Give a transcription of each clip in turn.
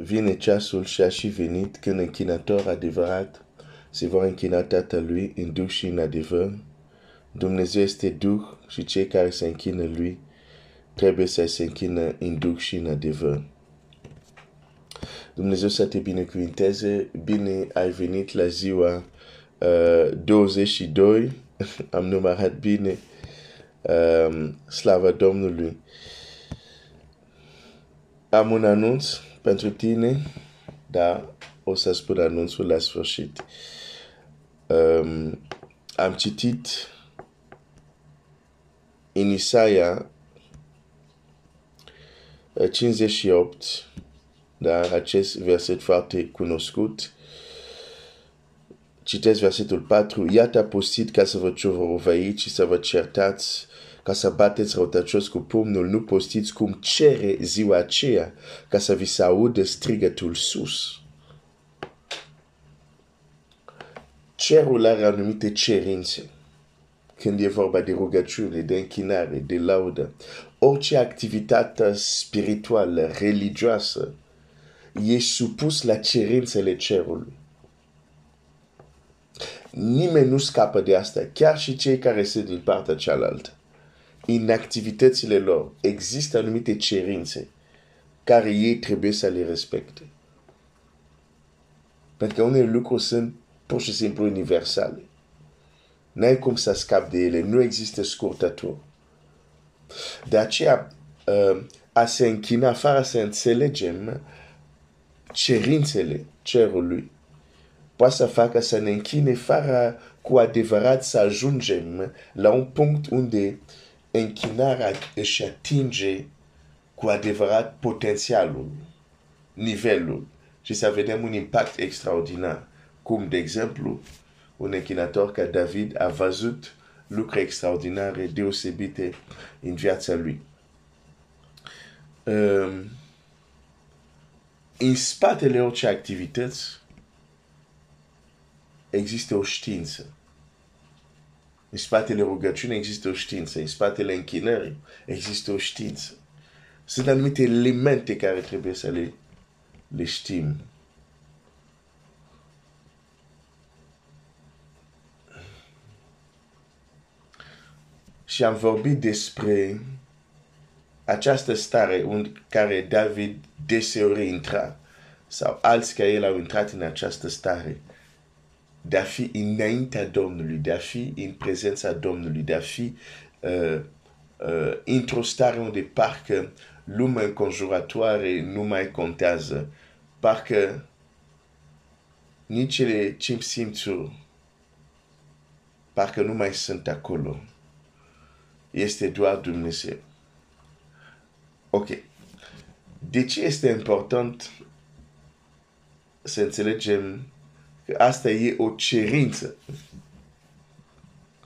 vine ceasul și a și venit când închinator adevărat se vor închina Tatălui în Duh și în adevăr. Dumnezeu este Duh și cei care se închină Lui trebuie să se închină în Duh și în adevăr. Dumnezeu să te binecuvinteze, bine ai venit la ziua uh, 22, am numărat bine, um, slava Domnului. Am un anunț pentru tine, dar o să spun anunțul la sfârșit. Um, am citit în Isaia 58, dar acest verset foarte cunoscut. Citesc versetul 4. Iată a postit ca să vă ciovărovăiți și să vă certați ca să bateți răutăcios cu pumnul, nu postiți cum cere ziua aceea, ca să vi se audă strigătul sus. Cerul are anumite cerințe când e vorba de rugăciune, de închinare, de laudă. Orice activitate spirituală, religioasă, e supus la cerințele cerului. Nimeni nu scapă de asta, chiar și cei care sunt din partea cealaltă în activitățile lor există anumite cerințe care ei trebuie să le respecte. Pentru că unele lucruri sunt pur și simplu universale. N-ai cum să scapi de ele, nu există scurtături. De aceea, uh, a se închina fără să înțelegem cerințele cerului, poate să facă să ne închine fără cu adevărat să ajungem la un punct unde închinarea își atinge cu adevărat potențialul, nivelul și să vedem un impact extraordinar. Cum, de exemplu, un închinator ca David a văzut lucruri extraordinare deosebite în viața lui. Um, în spatele orice activități există o știință. În spatele rugăciunii există o știință, în spatele închinării există o știință. Sunt anumite elemente care trebuie să le, le știm. Și am vorbit despre această stare în care David deseori intra sau alți care el au intrat în această stare de a fi înaintea Domnului, de a fi în prezența Domnului, de a fi uh, uh, într-o stare unde parcă lumea înconjurătoare nu mai contează, parcă nici cele cinci simțuri parcă nu mai sunt acolo. Este doar Dumnezeu. Ok. De ce este important să înțelegem Că asta e o cerință.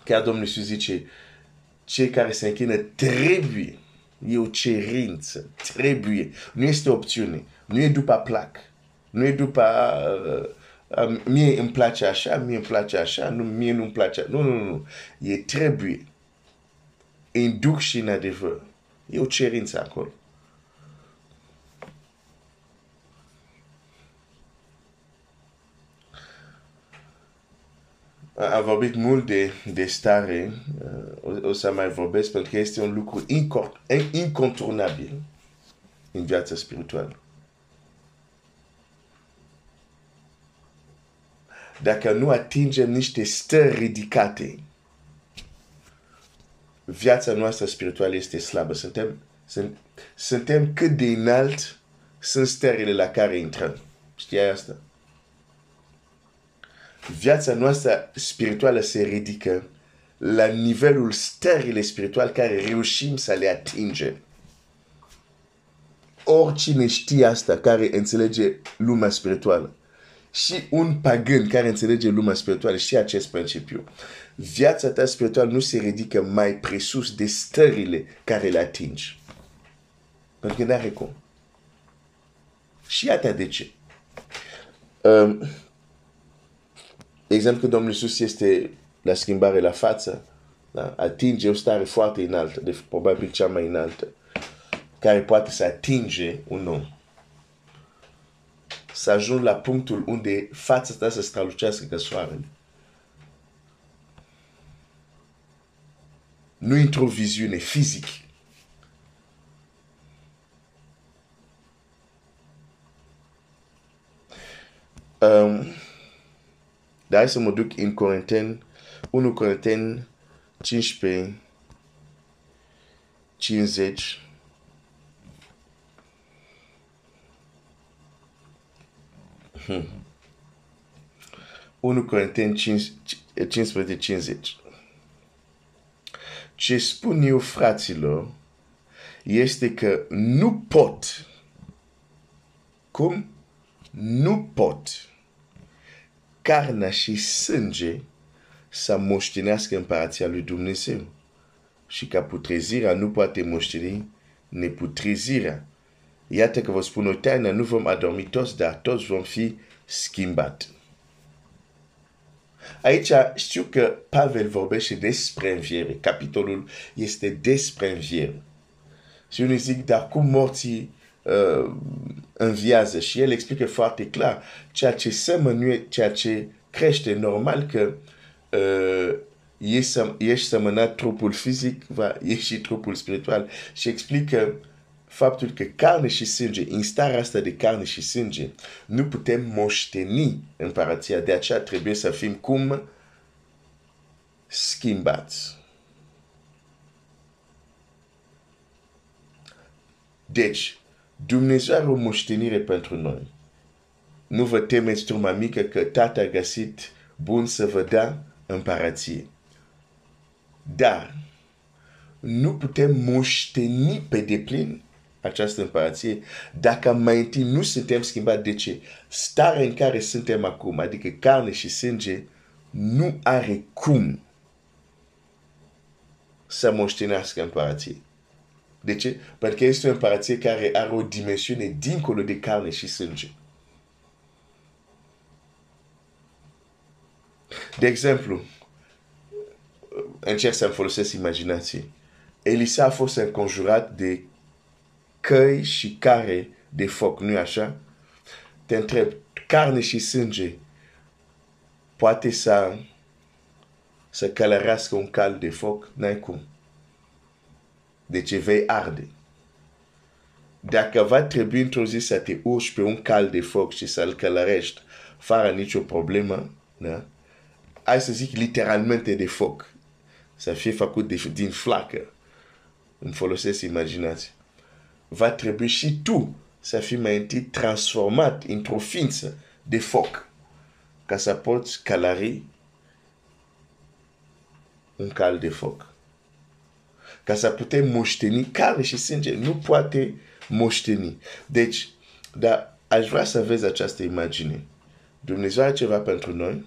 Chiar Domnul Iisus zice, cei care se închină trebuie. E o cerință. Trebuie. Nu este opțiune. Nu e după plac. Nu e după... Uh, uh, mie îmi place așa, mie îmi place așa, nu, mie nu îmi place Nu, nu, nu. E trebuie. În duc și în adevăr. E o cerință acolo. Am vorbit mult de, de stare, uh, o, o să mai vorbesc pentru că este un lucru inconturnabil în viața spirituală. Dacă nu atingem niște stări ridicate, viața noastră spirituală este slabă. Suntem, sunt, suntem cât de înalt sunt stările la care intrăm. Știai asta? Viața noastră spirituală se ridică la nivelul stările spirituale care reușim să le atingem. Oricine știe asta, care înțelege lumea spirituală, și un pagan care înțelege lumea spirituală și acest principiu. Viața ta spirituală nu se ridică mai presus de stările care le atingi. Pentru că n-are cum. Și iată de ce. Um, de exemplu, Domnul Iisus este la schimbare la față, da? atinge o stare foarte înaltă, de probabil cea mai înaltă, care poate să atinge un om. să ajung la punctul unde fața ta să strălucească ca soarele. Nu într-o viziune fizică. Um, dar hai să mă duc în Corinteni, 1 Corinteni 15, 50. Hmm. 1 Corinteni 15, 50. Ce spun eu, fraților, este că nu pot. Cum? Nu pot carnea și sânge să moștenească împărația lui Dumnezeu. Și ca putrezirea nu poate moșteni neputrezirea. Iată că vă spun o taină, nu vom adormi toți, dar toți vom fi schimbat. Aici știu că Pavel vorbește despre înviere. Capitolul este despre înviere. Și unii zic, dar cum morții uh, înviază? Și el explică foarte clar ceea ce semănuie, ceea ce crește normal că uh, ești semănat trupul fizic, va ieși trupul spiritual. Și explică faptul că carne și sânge, în starea asta de carne și sânge, nu putem moșteni împărația. De aceea trebuie să fim cum schimbați. Deci, Dumnezeu are o moștenire pentru noi. Nu vă temeți, turma mică, că tata a găsit bun să vă dea împărație. Dar nu putem moșteni pe deplin această împărație dacă mai întâi nu suntem schimbați. De ce? Starea în care suntem acum, adică carne și sânge, nu are cum să moștenească împărație. De ce? Pentru că este o împărație care are o dimensiune dincolo de carne și sânge. De exemplu, încerc să-mi folosesc imaginație. Elisa a fost înconjurat de căi și care de foc, nu așa? Te întreb, carne și sânge poate să, să călărească un cal de foc? N-ai cum. Deci vei arde. Dacă va trebui într-o zi să te urci pe un cal de foc și să-l călărești fără nicio problemă, da? hai să zic literalmente de foc, să fie făcut de, din flacă, îmi folosesc imaginația va trebui și tu să fii mai întâi transformat într-o ființă de foc ca să poți calari un cal de foc. Ca să putem moșteni carne și sânge. Nu poate moșteni. Deci, dar aș vrea să vezi această imagine. Dumnezeu are ceva pentru noi,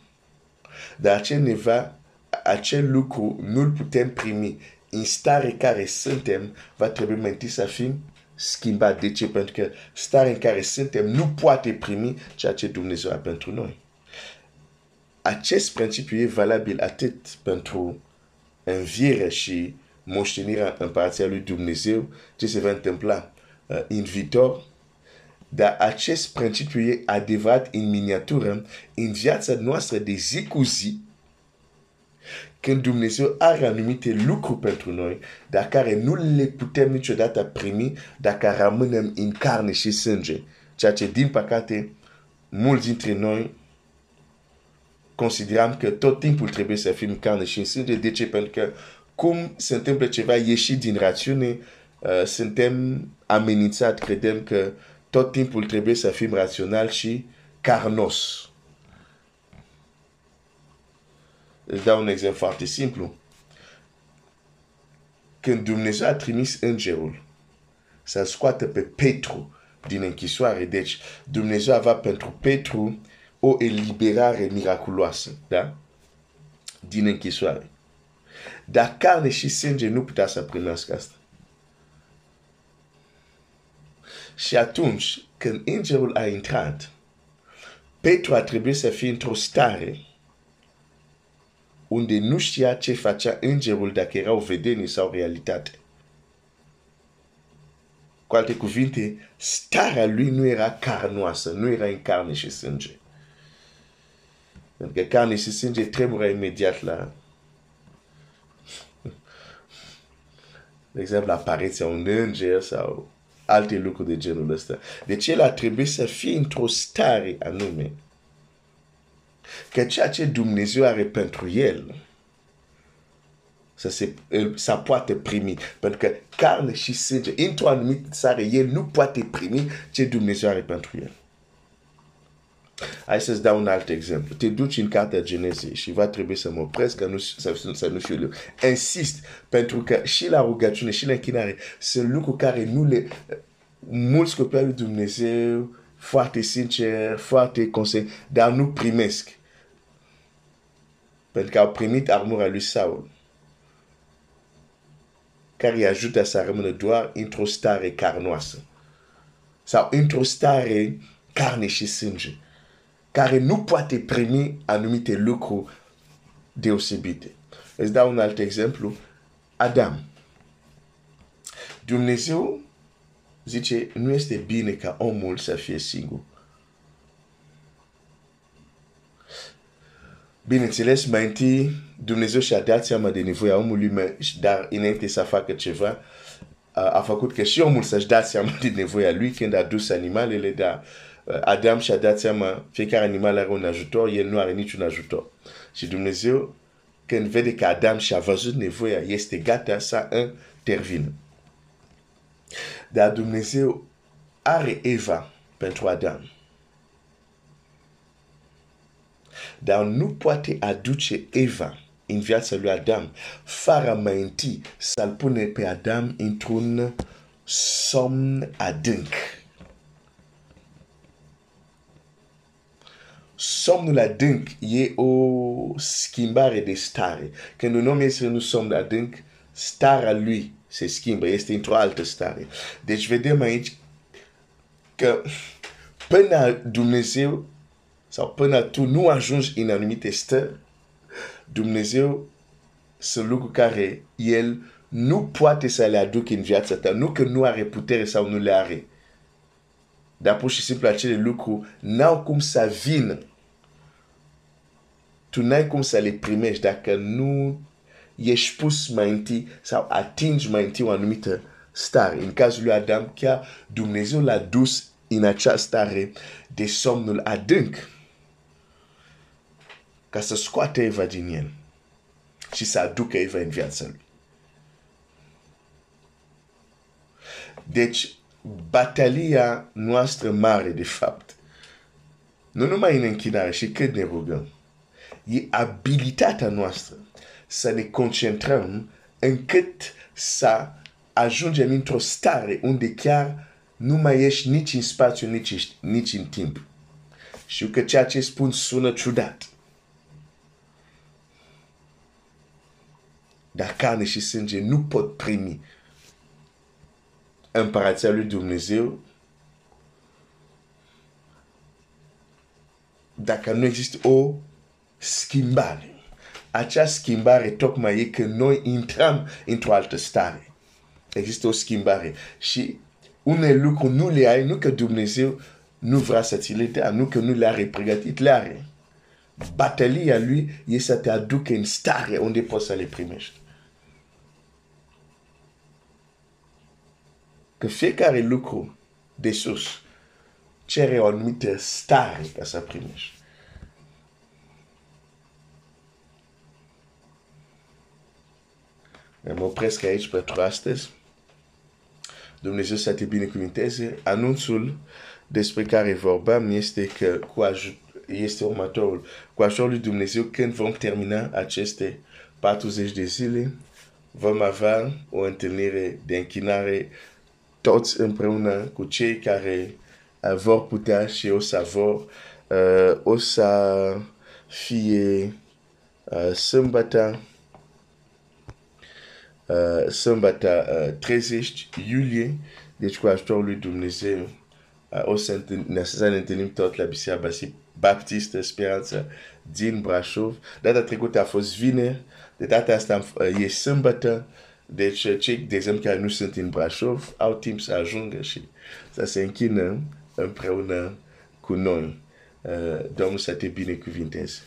dar acel, neva, acel lucru nu-l putem primi în stare care suntem, va trebui mai întâi să fim schimbat. De ce? Pentru că starea în care suntem nu poate primi ceea ce Dumnezeu a pentru noi. Acest principiu e valabil atât pentru înviere și moștenirea împărației lui Dumnezeu, ce se va întâmpla uh, în viitor, dar acest principiu e adevărat în miniatură în viața noastră de zi cu zi, când Dumnezeu are anumite lucruri pentru noi, dar care nu le putem niciodată primi dacă rămânem în carne și sânge. Ceea ce, din păcate, mulți dintre noi considerăm că tot timpul trebuie să fim carne și sânge. De ce? Pentru că cum se întâmplă ceva ieșit din rațiune, uh, suntem amenințați, credem că tot timpul trebuie să fim rațional și carnos. Îți dau un exemplu foarte simplu. Când Dumnezeu a trimis îngerul să scoată pe Petru din închisoare, deci Dumnezeu avea pentru Petru o eliberare miraculoasă, da? Din închisoare. Dar carne și sânge nu putea să primească asta. Și atunci, când îngerul a intrat, Petru a trebuit să fie într-o stare unde nu știa ce facea îngerul dacă era o vedenie sau realitate. cu alte cuvinte, starea lui nu era carnoasă, nu era în carne și sânge. Pentru că carne și sânge tremură imediat la de exemplu, apariția un înger sau alte lucruri de genul ăsta. Deci el a trebuit să fie într-o stare anume că ceea ce Dumnezeu are pentru el să, se, să poate primi. Pentru că carne și sânge, într-o anumită stare, el nu poate primi ce Dumnezeu are pentru el. Hai să-ți dau un alt exemplu. Te duci în cartea Genezei și va trebui să mă opresc că nu, să, să nu fiu Insist, pentru că și la rugăciune și la închinare sunt lucruri care nu le... Mulți copii lui Dumnezeu, foarte sincer, foarte consecvent, dar nu primesc. Pentru că au primit armura lui Saul care îi ajută să rămână doar într-o stare carnoasă sau într-o stare carne și sânge care nu poate primi anumite lucruri deosebite. Îți dau un alt exemplu. Adam. Dumnezeu zice, nu este bine ca omul să fie singur. Bineînțeles, mai întâi Dumnezeu și-a dat seama de nevoia omului, dar înainte să facă ceva, a făcut că și omul să-și dea seama de nevoia lui când a dus animalele, dar Uh, Adam și-a dat seama, fiecare animal are un ajutor, el nu are niciun ajutor. Și Dumnezeu, când vede că Adam și-a văzut nevoia, este gata să intervină. Dar Dumnezeu are Eva pentru Adam. Dar nu poate aduce Eva în viața lui Adam fără mai întâi să-l pune pe Adam într-un somn adânc. Somnul adânc e o schimbare de stare. Când un om este în somn adânc, starea lui se schimbă, este într-o altă stare. Deci vedem aici că până Dumnezeu sau până tu nu ajungi în anumite stări, Dumnezeu sunt lucruri care El nu poate să le aducă în viața ta. Nu că nu are putere sau nu le. Dar pur și simplu acele lucruri n-au cum să vină tu n-ai cum să le primești dacă nu ești pus mai întâi sau atingi mai întâi o anumită stare. În cazul lui Adam, chiar Dumnezeu l-a dus în acea stare de somnul adânc ca să scoate Eva din el și să aducă Eva în viața lui. Deci, batalia noastră mare, de fapt, nu numai în închinare și cât ne rugăm, e abilitatea noastră să ne concentrăm încât să ajungem într-o stare unde chiar nu mai ești nici în spațiu, nici, nici în timp. Știu că ceea ce spun sună ciudat. Dar carne și sânge nu pot primi împărația lui Dumnezeu dacă nu există o schimbare. Acea schimbare tocmai e că noi intrăm într-o altă stare. Există o schimbare. Și unele lucruri nu le ai, nu că Dumnezeu nu vrea să ți le dea, nu că nu le are pregătit, le are. Batalia lui e să te aducă în stare unde poți să le primești. Că fiecare lucru de sus cere o anumită stare ca să primești. Mă opresc aici pentru astăzi. Dumnezeu să te binecuvinteze. Anunțul despre care vorbeam este că cu ajut, este următorul. Cu ajutorul lui Dumnezeu, când vom termina aceste 40 de zile, vom avea o întâlnire de închinare toți împreună cu cei care vor putea și o să vor, uh, o să fie uh, sâmbătă uh, sâmbătă uh, 30 iulie, deci cu ajutorul lui Dumnezeu, uh, o să, ne, să ne întâlnim tot la Biserica Baptistă Speranță din Brașov. Data trecută a fost vineri, de data asta uh, e sâmbătă, Deci cei, de exemplu, care nu sunt în Brașov, au timp să ajungă și să se închină împreună cu noi. Uh, Domnul să te binecuvinteze.